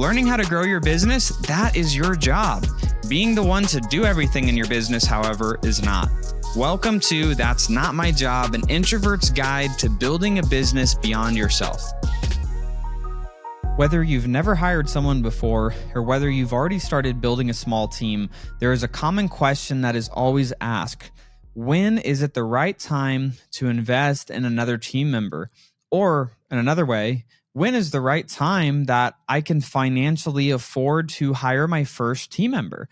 Learning how to grow your business, that is your job. Being the one to do everything in your business, however, is not. Welcome to That's Not My Job, an introvert's guide to building a business beyond yourself. Whether you've never hired someone before or whether you've already started building a small team, there is a common question that is always asked When is it the right time to invest in another team member? Or, in another way, when is the right time that I can financially afford to hire my first team member?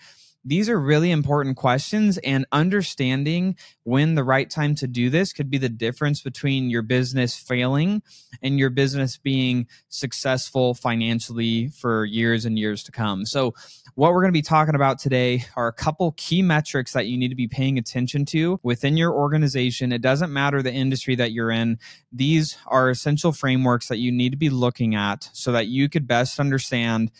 These are really important questions, and understanding when the right time to do this could be the difference between your business failing and your business being successful financially for years and years to come. So, what we're going to be talking about today are a couple key metrics that you need to be paying attention to within your organization. It doesn't matter the industry that you're in, these are essential frameworks that you need to be looking at so that you could best understand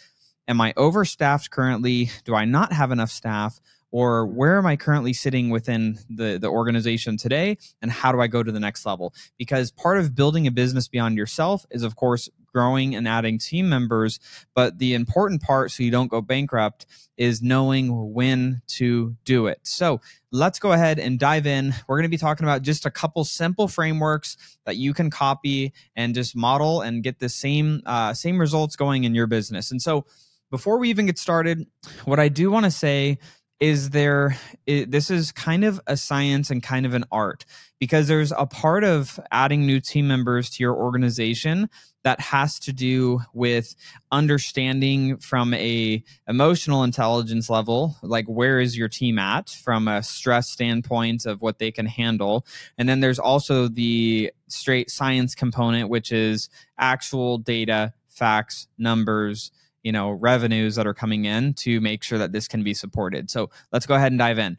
am I overstaffed currently? Do I not have enough staff? Or where am I currently sitting within the, the organization today? And how do I go to the next level? Because part of building a business beyond yourself is, of course, growing and adding team members. But the important part, so you don't go bankrupt, is knowing when to do it. So let's go ahead and dive in. We're going to be talking about just a couple simple frameworks that you can copy and just model and get the same uh, same results going in your business. And so before we even get started, what I do want to say is there it, this is kind of a science and kind of an art because there's a part of adding new team members to your organization that has to do with understanding from a emotional intelligence level like where is your team at from a stress standpoint of what they can handle. And then there's also the straight science component which is actual data facts numbers you know revenues that are coming in to make sure that this can be supported. So let's go ahead and dive in.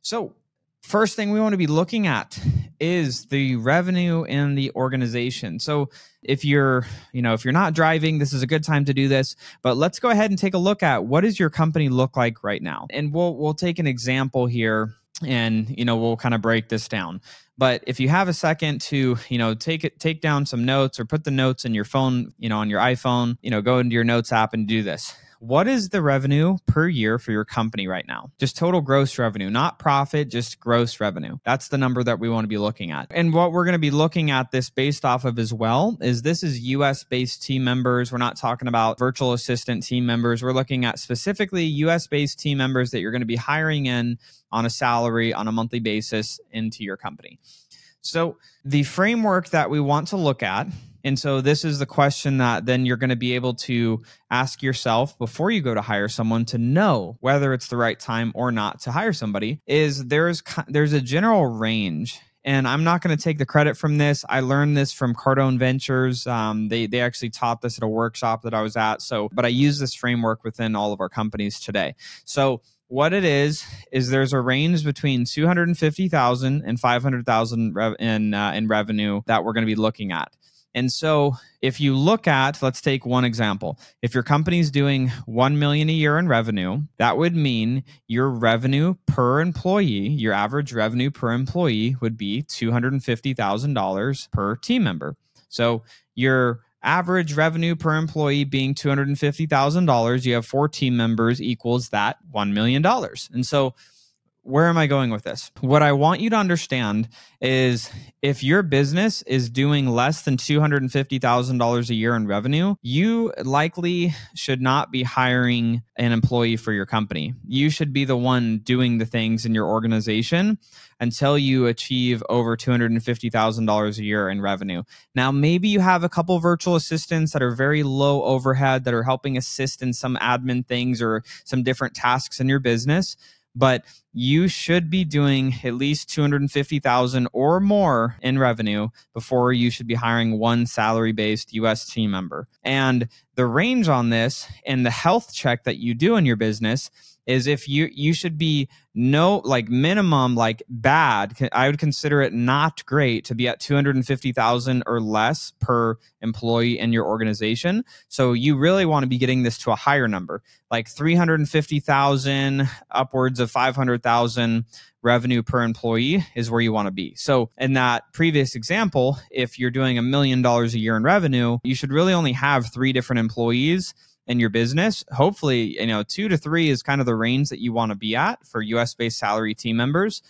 So first thing we want to be looking at is the revenue in the organization. So if you're you know if you're not driving this is a good time to do this but let's go ahead and take a look at what does your company look like right now? And we'll we'll take an example here and you know we'll kind of break this down but if you have a second to you know take it take down some notes or put the notes in your phone you know on your iphone you know go into your notes app and do this what is the revenue per year for your company right now? Just total gross revenue, not profit, just gross revenue. That's the number that we want to be looking at. And what we're going to be looking at this based off of as well is this is US based team members. We're not talking about virtual assistant team members. We're looking at specifically US based team members that you're going to be hiring in on a salary on a monthly basis into your company. So, the framework that we want to look at and so this is the question that then you're going to be able to ask yourself before you go to hire someone to know whether it's the right time or not to hire somebody is there's there's a general range and I'm not going to take the credit from this. I learned this from Cardone Ventures. Um, they they actually taught this at a workshop that I was at. So, but I use this framework within all of our companies today. So what it is is there's a range between 250,000 and 500,000 in uh, in revenue that we're going to be looking at. And so if you look at, let's take one example. If your company's doing 1 million a year in revenue, that would mean your revenue per employee, your average revenue per employee would be $250,000 per team member. So your average revenue per employee being $250,000, you have four team members equals that $1 million. And so where am I going with this? What I want you to understand is if your business is doing less than $250,000 a year in revenue, you likely should not be hiring an employee for your company. You should be the one doing the things in your organization until you achieve over $250,000 a year in revenue. Now, maybe you have a couple virtual assistants that are very low overhead that are helping assist in some admin things or some different tasks in your business but you should be doing at least 250,000 or more in revenue before you should be hiring one salary based US team member. And the range on this and the health check that you do in your business is if you you should be no like minimum like bad i would consider it not great to be at 250000 or less per employee in your organization. So you really want to be getting this to a higher number like 350000 upwards of 500000 revenue per employee is where you want to be. So in that previous example if you're doing a million dollars a year in revenue you should really only have three different employees in your business, hopefully, you know, two to three is kind of the range that you want to be at for US based salary team members.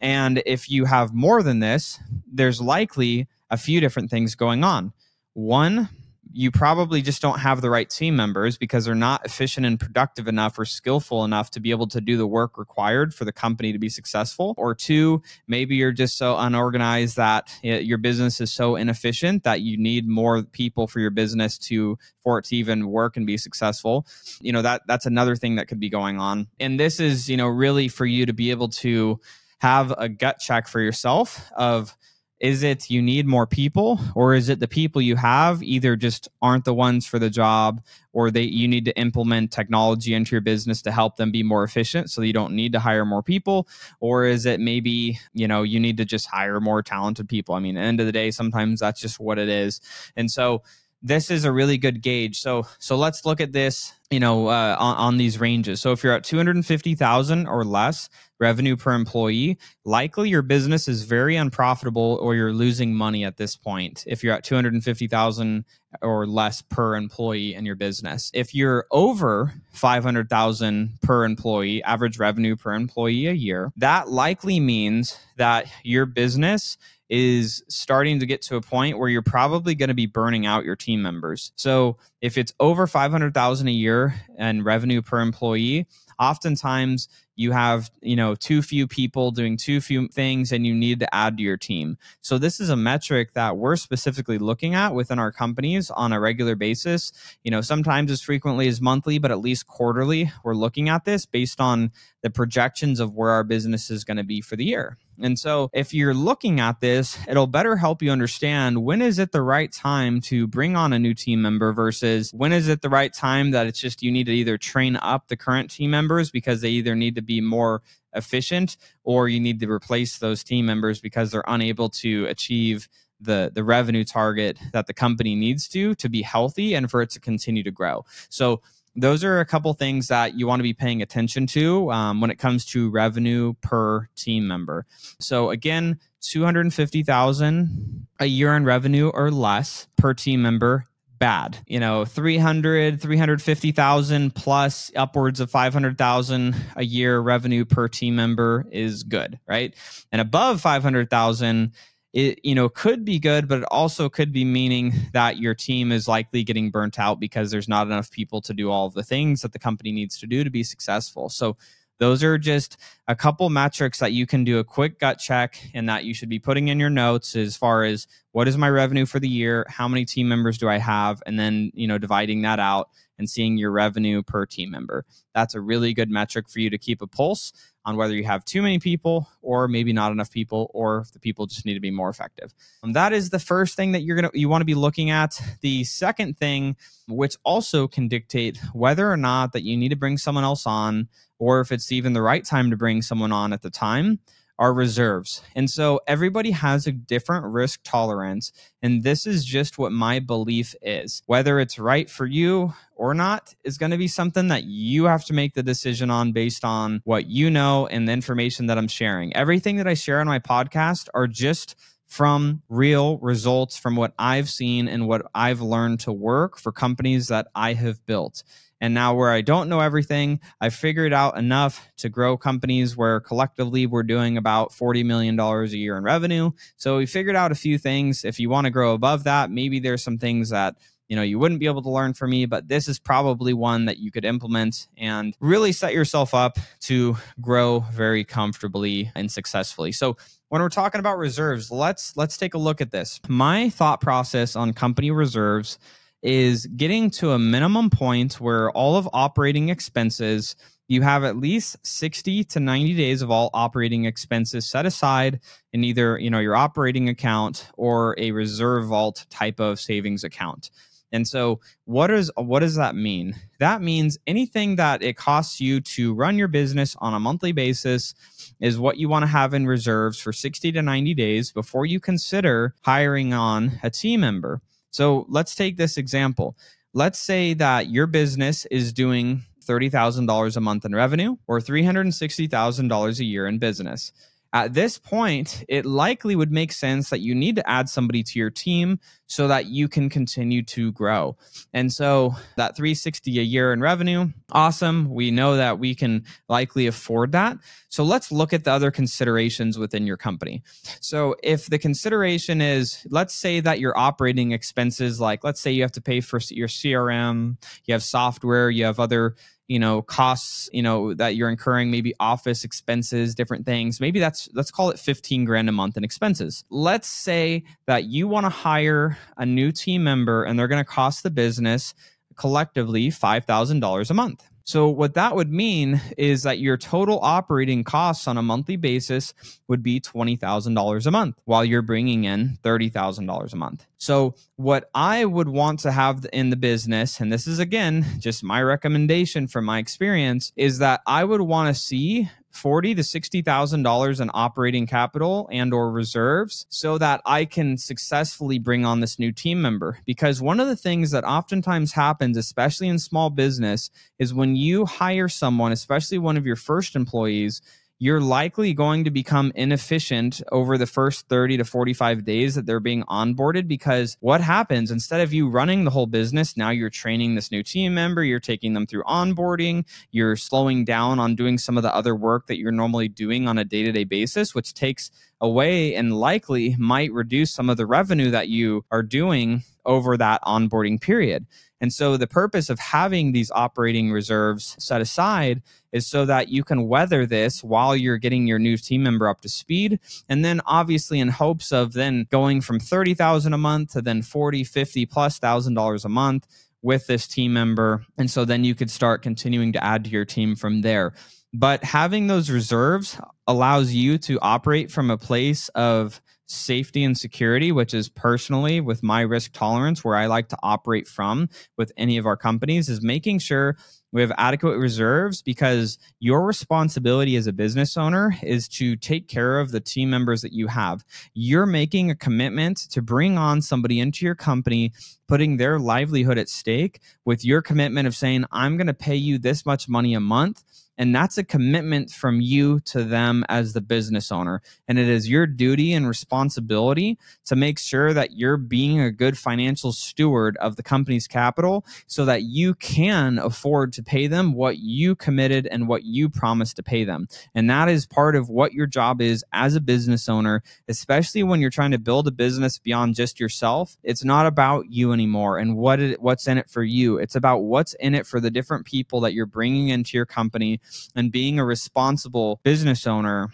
And if you have more than this, there's likely a few different things going on. One, you probably just don't have the right team members because they're not efficient and productive enough or skillful enough to be able to do the work required for the company to be successful. Or two, maybe you're just so unorganized that your business is so inefficient that you need more people for your business to for it to even work and be successful. You know, that that's another thing that could be going on. And this is, you know, really for you to be able to have a gut check for yourself of is it you need more people or is it the people you have either just aren't the ones for the job or they you need to implement technology into your business to help them be more efficient so you don't need to hire more people? Or is it maybe you know you need to just hire more talented people? I mean at the end of the day sometimes that's just what it is. And so this is a really good gauge. So so let's look at this you know uh, on, on these ranges. So if you're at 250000 or less revenue per employee, likely your business is very unprofitable or you're losing money at this point if you're at 250,000 or less per employee in your business. If you're over 500,000 per employee, average revenue per employee a year, that likely means that your business is starting to get to a point where you're probably going to be burning out your team members. So, if it's over 500,000 a year and revenue per employee, oftentimes you have you know too few people doing too few things and you need to add to your team. So this is a metric that we're specifically looking at within our companies on a regular basis. You know sometimes as frequently as monthly but at least quarterly we're looking at this based on the projections of where our business is going to be for the year. And so if you're looking at this, it'll better help you understand when is it the right time to bring on a new team member versus when is it the right time that it's just you need to either train up the current team members because they either need to be more efficient or you need to replace those team members because they're unable to achieve the the revenue target that the company needs to to be healthy and for it to continue to grow. So those are a couple things that you want to be paying attention to um, when it comes to revenue per team member. So again, 250,000 a year in revenue or less per team member bad you know 300 350,000 plus upwards of 500,000 a year revenue per team member is good right? And above 500,000 it you know could be good but it also could be meaning that your team is likely getting burnt out because there's not enough people to do all the things that the company needs to do to be successful. So those are just a couple metrics that you can do a quick gut check and that you should be putting in your notes as far as what is my revenue for the year how many team members do i have and then you know dividing that out and seeing your revenue per team member. That's a really good metric for you to keep a pulse on whether you have too many people or maybe not enough people or if the people just need to be more effective. And that is the first thing that you're going to you want to be looking at. The second thing which also can dictate whether or not that you need to bring someone else on or if it's even the right time to bring someone on at the time are reserves. And so everybody has a different risk tolerance. And this is just what my belief is. Whether it's right for you or not is going to be something that you have to make the decision on based on what you know and the information that I'm sharing. Everything that I share on my podcast are just from real results from what I've seen and what I've learned to work for companies that I have built. And now, where I don't know everything, I've figured out enough to grow companies where collectively we're doing about $40 million a year in revenue. So we figured out a few things. If you want to grow above that, maybe there's some things that you know you wouldn't be able to learn from me but this is probably one that you could implement and really set yourself up to grow very comfortably and successfully so when we're talking about reserves let's let's take a look at this. My thought process on company reserves is getting to a minimum point where all of operating expenses you have at least 60 to 90 days of all operating expenses set aside in either you know your operating account or a reserve vault type of savings account and so what is what does that mean that means anything that it costs you to run your business on a monthly basis is what you want to have in reserves for 60 to 90 days before you consider hiring on a team member so let's take this example. Let's say that your business is doing $30,000 a month in revenue or $360,000 a year in business. At this point, it likely would make sense that you need to add somebody to your team so that you can continue to grow. And so that 360 a year in revenue, awesome. We know that we can likely afford that. So let's look at the other considerations within your company. So if the consideration is let's say that your operating expenses like let's say you have to pay for your CRM, you have software, you have other you know costs you know that you're incurring maybe office expenses different things. Maybe that's let's call it 15 grand a month in expenses. Let's say that you want to hire a new team member and they're going to cost the business collectively $5000 a month so, what that would mean is that your total operating costs on a monthly basis would be $20,000 a month while you're bringing in $30,000 a month. So, what I would want to have in the business, and this is again just my recommendation from my experience, is that I would want to see forty to sixty thousand dollars in operating capital and or reserves so that I can successfully bring on this new team member. Because one of the things that oftentimes happens, especially in small business, is when you hire someone, especially one of your first employees, you're likely going to become inefficient over the first 30 to 45 days that they're being onboarded because what happens instead of you running the whole business, now you're training this new team member, you're taking them through onboarding, you're slowing down on doing some of the other work that you're normally doing on a day to day basis, which takes away and likely might reduce some of the revenue that you are doing over that onboarding period. And so the purpose of having these operating reserves set aside is so that you can weather this while you're getting your new team member up to speed. And then obviously in hopes of then going from 30,000 a month to then 40, 50 plus thousand dollars a month with this team member. And so then you could start continuing to add to your team from there. But having those reserves allows you to operate from a place of safety and security, which is personally with my risk tolerance, where I like to operate from with any of our companies, is making sure we have adequate reserves because your responsibility as a business owner is to take care of the team members that you have. You're making a commitment to bring on somebody into your company, putting their livelihood at stake with your commitment of saying, I'm going to pay you this much money a month and that's a commitment from you to them as the business owner. And it is your duty and responsibility to make sure that you're being a good financial steward of the company's capital so that you can afford to pay them what you committed and what you promised to pay them. And that is part of what your job is as a business owner, especially when you're trying to build a business beyond just yourself. It's not about you anymore and what it, what's in it for you. It's about what's in it for the different people that you're bringing into your company and being a responsible business owner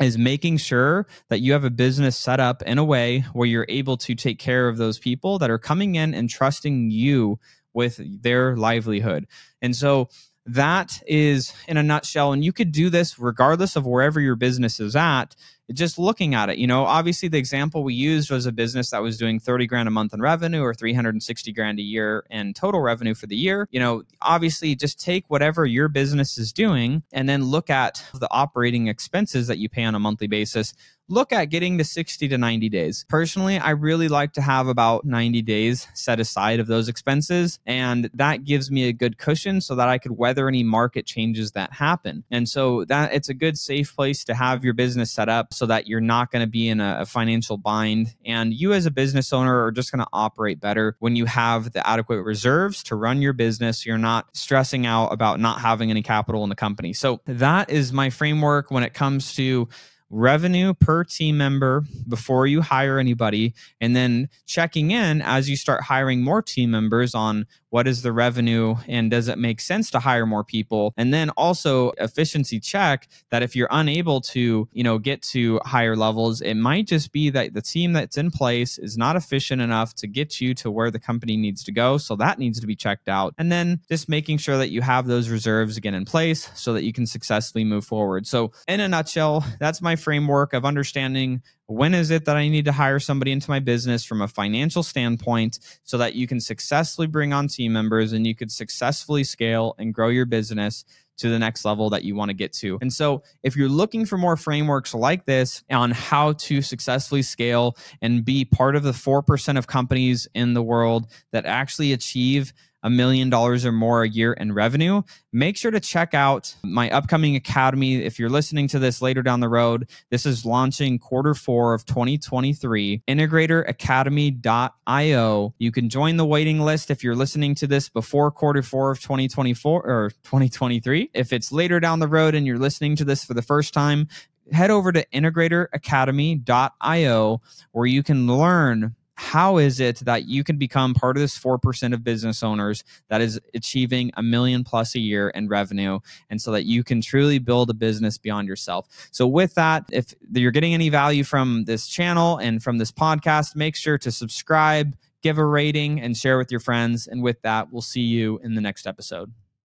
is making sure that you have a business set up in a way where you're able to take care of those people that are coming in and trusting you with their livelihood. And so that is in a nutshell and you could do this regardless of wherever your business is at just looking at it, you know, obviously the example we used was a business that was doing 30 grand a month in revenue or 360 grand a year in total revenue for the year. You know, obviously just take whatever your business is doing and then look at the operating expenses that you pay on a monthly basis look at getting to 60 to 90 days. Personally, I really like to have about 90 days set aside of those expenses. And that gives me a good cushion so that I could weather any market changes that happen. And so that it's a good safe place to have your business set up so that you're not going to be in a, a financial bind. And you as a business owner are just going to operate better when you have the adequate reserves to run your business. You're not stressing out about not having any capital in the company. So that is my framework when it comes to revenue per team member before you hire anybody and then checking in as you start hiring more team members on what is the revenue and does it make sense to hire more people? And then also efficiency check that if you're unable to you know get to higher levels it might just be that the team that's in place is not efficient enough to get you to where the company needs to go so that needs to be checked out. And then just making sure that you have those reserves again in place so that you can successfully move forward. So in a nutshell that's my framework of understanding when is it that I need to hire somebody into my business from a financial standpoint so that you can successfully bring on team members and you could successfully scale and grow your business to the next level that you want to get to. And so, if you're looking for more frameworks like this on how to successfully scale and be part of the 4% of companies in the world that actually achieve a million dollars or more a year in revenue, make sure to check out my upcoming academy. If you're listening to this later down the road, this is launching quarter four of 2023, integratoracademy.io. You can join the waiting list if you're listening to this before quarter four of 2024 or 2023. If it's later down the road and you're listening to this for the first time, head over to integratoracademy.io where you can learn how is it that you can become part of this 4% of business owners that is achieving a million plus a year in revenue and so that you can truly build a business beyond yourself? So with that if you're getting any value from this channel and from this podcast make sure to subscribe give a rating and share with your friends. And with that we'll see you in the next episode